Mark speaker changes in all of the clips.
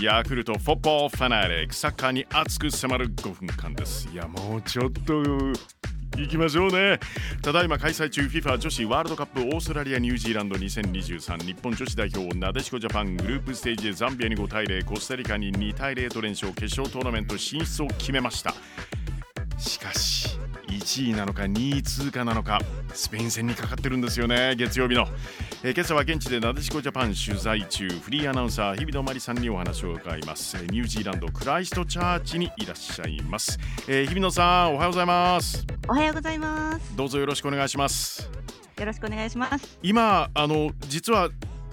Speaker 1: ヤクルトフォッポーファナレックサッカーに熱く迫る5分間です。いやもうちょっと行きましょうね。ただいま開催中 FIFA 女子ワールドカップオーストラリアニュージーランド2023日本女子代表なでしこジャパングループステージでザンビアに5対0コスタリカに2対0と連勝決勝トーナメント進出を決めました。しかし1位なのか2位通過なのかスペイン戦にかかってるんですよね月曜日の、えー、今朝は現地でなでしこジャパン取材中フリーアナウンサー日比野真理さんにお話を伺います。ニュージーランドクライストチャーチにいらっしゃいます、えー、日比野さんおはようございます。
Speaker 2: おはようございます。
Speaker 1: どうぞよろしくお願いします。
Speaker 2: よろしくお願いします。
Speaker 1: 今あの実は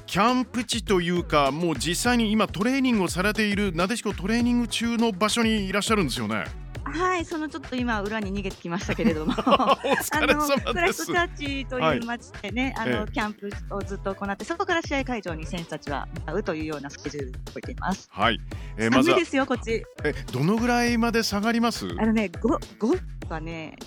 Speaker 1: キャンプ地というかもう実際に今トレーニングをされているなでしこトレーニング中の場所にいらっしゃるんですよね
Speaker 2: はい、そのちょっと今裏に逃げてきましたけれども、
Speaker 1: あ
Speaker 2: のクラストチャーチという町でね、はい、あの、キャンプをずっと行って、そこから試合会場に選手たちは向かうというようなスケジュールを動いています。
Speaker 1: はい、
Speaker 2: えー、まず寒いですよこっち。
Speaker 1: え、どのぐらいまで下がります？
Speaker 2: あのね、五五はね。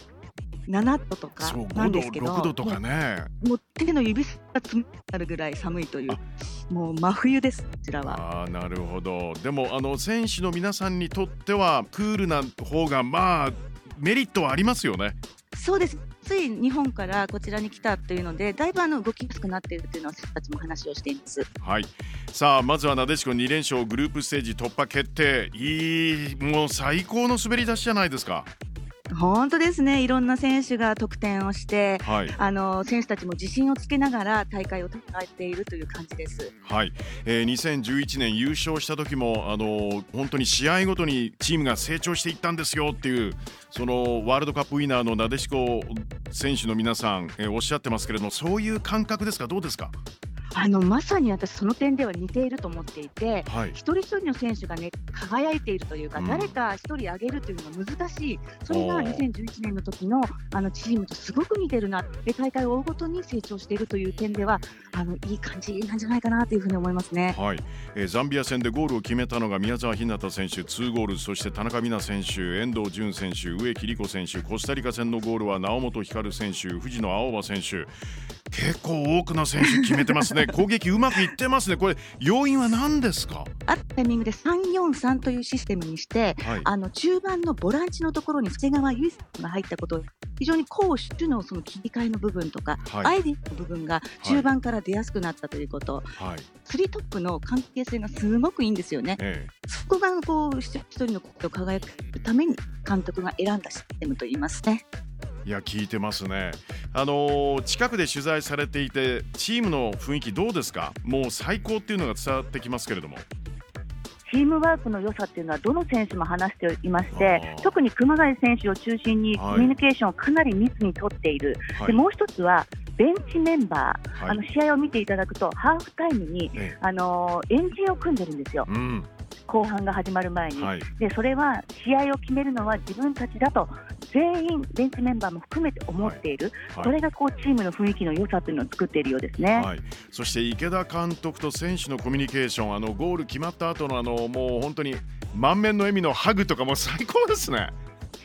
Speaker 2: 7度とかなんですけど、
Speaker 1: 6度とかね、
Speaker 2: もう手の指先が冷たるぐらい寒いという、もう真冬です、こちらは。
Speaker 1: あなるほど、でもあの選手の皆さんにとっては、クールな方が、まあ、メリットはありますよね。
Speaker 2: そうですつい日本からこちらに来たというので、だいぶあの動きやすくなっているというのは、選手たちも話をしています。
Speaker 1: はい。さあ、まずはなでしこ2連勝、グループステージ突破決定。いい、もう最高の滑り出しじゃないですか。
Speaker 2: 本当ですね、いろんな選手が得点をして、はい、あの選手たちも自信をつけながら大会を戦っているという感じです。
Speaker 1: はい、えー、2011年優勝した時もあの本当に試合ごとにチームが成長していったんですよっていうそのワールドカップウィナーのなでしこ選手の皆さん、えー、おっしゃってますけれどもそういう感覚ですか？どうですか？
Speaker 2: あのまさに私、その点では似ていると思っていて、はい、一人一人の選手がね輝いているというか、うん、誰か一人上げるというのが難しい、それが2011年の時のあのチームとすごく似てるな、で大会を追うごとに成長しているという点では、あのいい感じなんじゃないかなというふうに思いますね、
Speaker 1: はい。えー、ザンビア戦でゴールを決めたのが宮澤ひなた選手、2ゴール、そして田中美南選手、遠藤純選手、植木理子選手、コスタリカ戦のゴールは猶本光選手、藤野青葉選手。結構多くの選手決めてますね。攻撃うまくいってますね。これ要因は何ですか？
Speaker 2: あるタイミングで343というシステムにして、はい、あの中盤のボランチのところに長谷川唯さんが入ったこと非常に攻守のその切り替えの部分とか、はい、アイディの部分が中盤から出やすくなったということ、はい、スリートップの関係性がすごくいいんですよね。ええ、そこがこう一人のことを輝くために監督が選んだシステムと言いますね。
Speaker 1: いや聞いてますね。あのー、近くで取材されていてチームの雰囲気どうですか？もう最高っていうのが伝わってきますけれども。
Speaker 2: チームワークの良さっていうのはどの選手も話していまして特に熊谷選手を中心にコミュニケーションをかなり密に取っている、はい、でもう一つはベンチメンバー、はい、あの試合を見ていただくとハーフタイムに、あのー、円陣を組んでるんですよ。うん。後半が始まる前に、はい、でそれは試合を決めるのは自分たちだと全員、ベンチメンバーも含めて思っている、はい、それがこうチームの雰囲気の良さというのを作っているようです。ね、はい、
Speaker 1: そして池田監督と選手のコミュニケーション、あのゴール決まった後のあのもう本当に満面の笑みのハグとかも最高ですね。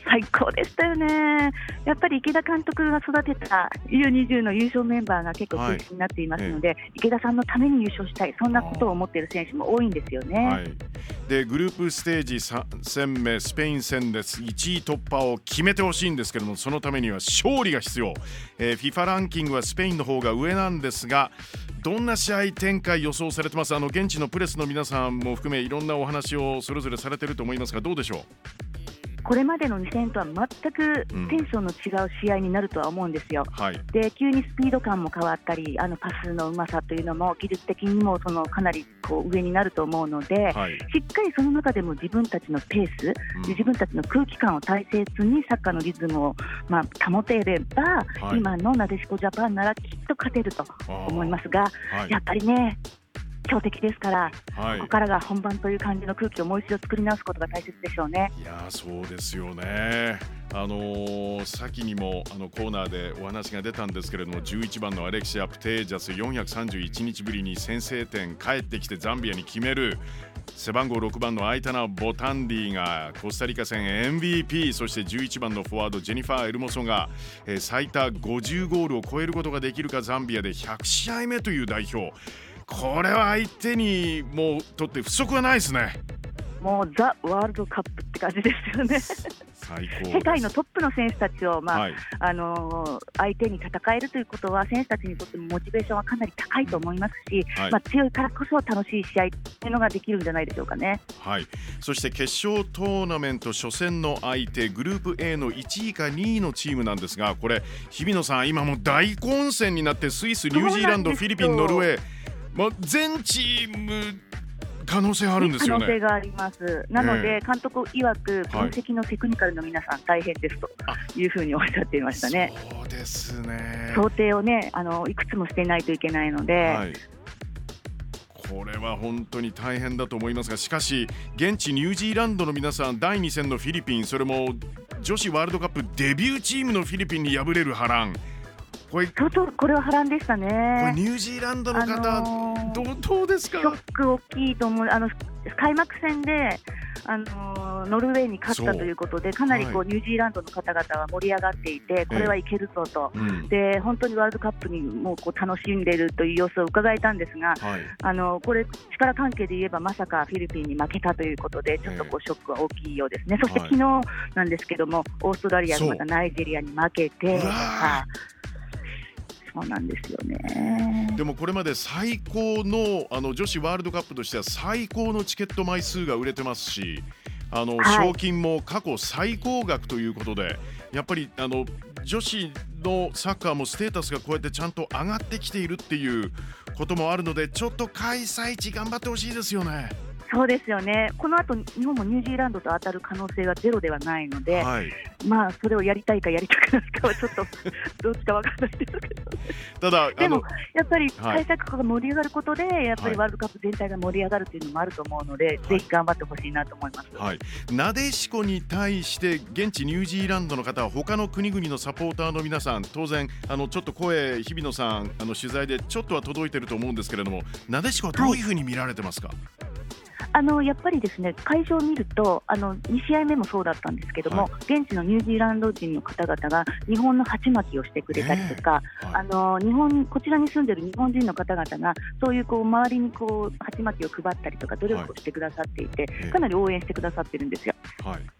Speaker 2: 最高でしたよね、やっぱり池田監督が育てた U20 の優勝メンバーが結構中心になっていますので、はい、池田さんのために優勝したい、そんなことを思っている選手も多いんですよね。はい、
Speaker 1: でグループステージ3戦目、スペイン戦です、1位突破を決めてほしいんですけども、そのためには勝利が必要、えー、FIFA ランキングはスペインの方が上なんですが、どんな試合展開予想されてます？あの現地のプレスの皆さんも含めいろんなお話をそれぞれされてると思いますがどうでしょう？
Speaker 2: これまでの2戦とは全くテンションの違う試合になるとは思うんですよ。うんはい、で急にスピード感も変わったりあのパスのうまさというのも技術的にもそのかなりこう上になると思うので、はい、しっかりその中でも自分たちのペース、うん、自分たちの空気感を大切にサッカーのリズムを、まあ、保てれば、はい、今のなでしこジャパンならきっと勝てると思いますが、やっぱりね強敵ですから、はい、ここからが本番という感じの空気をもう一度作り直すことが大切でしょうね。
Speaker 1: いやそうですよね。あのー、先にもあのコーナーでお話が出たんですけれども11番のアレクシア・プテージャス431日ぶりに先制点帰ってきてザンビアに決める背番号6番のアイタナ・ボタンディがコスタリカ戦 MVP そして11番のフォワードジェニファー・エルモソが、えー、最多50ゴールを超えることができるかザンビアで100試合目という代表これは相手にもうとって不足はないですね。
Speaker 2: もうザ・ワールドカップって感じですよね。最高世界のトップの選手たちを、まあ、はい、あの相手に戦えるということは、選手たちにとってもモチベーションはかなり高いと思いますし、はい、まあ、強いからこそ楽しい試合っていうのができるんじゃないでしょうかね。
Speaker 1: はい、そして決勝トーナメント初戦の相手、グループ A の1位か2位のチームなんですが、これ、日比野さん、今も大混戦になって、スイス、ニュージーランド、フィリピン、ノルウェー、まあ、全チーム可能性あるんですよ、
Speaker 2: ね、可能性があります。なので、監督曰く分析のテクニカルの皆さん大変ですというふうにおっしゃっていましたね。
Speaker 1: そうですね。
Speaker 2: 想定をね、あのいくつもしていないといけないので。はい
Speaker 1: これは本当に大変だと思いますがしかし現地ニュージーランドの皆さん第2戦のフィリピンそれも女子ワールドカップデビューチームのフィリピンに敗れる波乱
Speaker 2: これ相当これは波乱でしたね。こ
Speaker 1: れニュージーランドの方、あのー、どうどうですか？
Speaker 2: ショック大きいと思う。あの開幕戦で、あのノルウェーに勝ったということで、かなりこう、はい、ニュージーランドの方々は盛り上がっていて、これはいけるぞと、えーで本当にワールドカップにもうこう楽しんでいるという様子を伺えたんですが、はい、あのこれ、力関係で言えば、まさかフィリピンに負けたということで、ちょっとこうショックは大きいようですね、そして昨日なんですけども、オーストラリアがまたナイジェリアに負けて。そうなんですよね
Speaker 1: でもこれまで最高のあの女子ワールドカップとしては最高のチケット枚数が売れてますしあの、はい、賞金も過去最高額ということでやっぱりあの女子のサッカーもステータスがこうやってちゃんと上がってきているっていうこともあるのでちょっと開催地頑張ってほしいですよね。
Speaker 2: そうですよね、この後日本もニュージーランドと当たる可能性はゼロではないので、はい、まあそれをやりたいかやりたくないかはちょっと どっちか分からないですけど、ただでもやっぱり対策が盛り上がることで、やっぱりワールドカップ全体が盛り上がるというのもあると思うので、はい、ぜひ頑張ってほしいなと思います、
Speaker 1: はい、なでしこに対して現地ニュージーランドの方は他の国々のサポーターの皆さん当然あのちょっと声日比野さんあの取材でちょっとは届いてると思うんですけれどもなでしこはどういうふうに見られてますか、はい
Speaker 2: あのやっぱりですね会場を見るとあの2試合目もそうだったんですけども、はい、現地のニュージーランド人の方々が日本の鉢巻きをしてくれたりとか、はい、あの日本こちらに住んでる日本人の方々がそういうこう周りにこう鉢巻きを配ったりとか努力をしてくださっていて、はい、かなり応援してくださってるんですよ。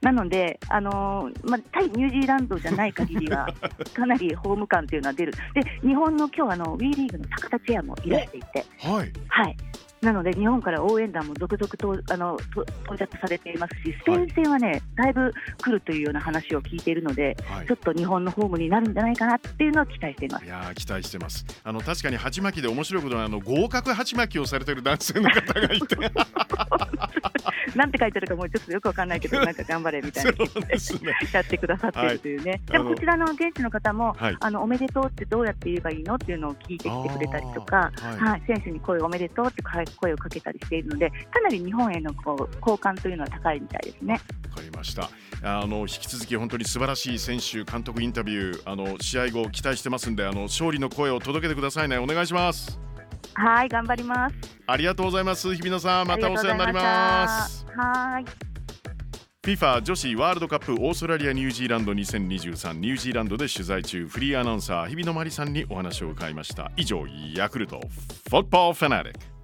Speaker 2: なのであの、まあ、対ニュージーランドじゃない限りは かなりホーム感というのは出る。で日本の今日あの WE リーグの高田チェアもいらしていて、はい、はい、なので日本から応援団も続々とあの到着されていますし、スペイン戦はね、はい、だいぶ来るというような話を聞いているので、はい、ちょっと日本のホームになるんじゃないかなっていうのは期待しています。い
Speaker 1: や期待してます。あの確かに鉢巻きで面白いことはあの合格鉢巻きをされている男性の方がいて
Speaker 2: なんて書いてるかもうちょっとよくわかんないけど、なんか頑張れみたいなね、やってくださっているというね、はい、でもこちらの現地の方も、はい、あのおめでとうってどうやって言えばいいのっていうのを聞いてきてくれたりとか、はい、選手に声おめでとうって声をかけたりしているので、かなり日本へのこう好感というのは高いみたいですね。
Speaker 1: わかりました。あの引き続き本当に素晴らしい選手監督インタビューあの試合後期待してますんであの勝利の声を届けてくださいね。お願いします
Speaker 2: はい頑張ります。
Speaker 1: ありがとうございます。日比野さんまた。お世話になります。
Speaker 2: はい。
Speaker 1: FIFA 女子ワールドカップオーストラリア・ニュージーランド2023ニュージーランドで取材中フリーアナウンサー日比野真理さんにお話を伺いました。以上ヤクルトフォットボールファナリック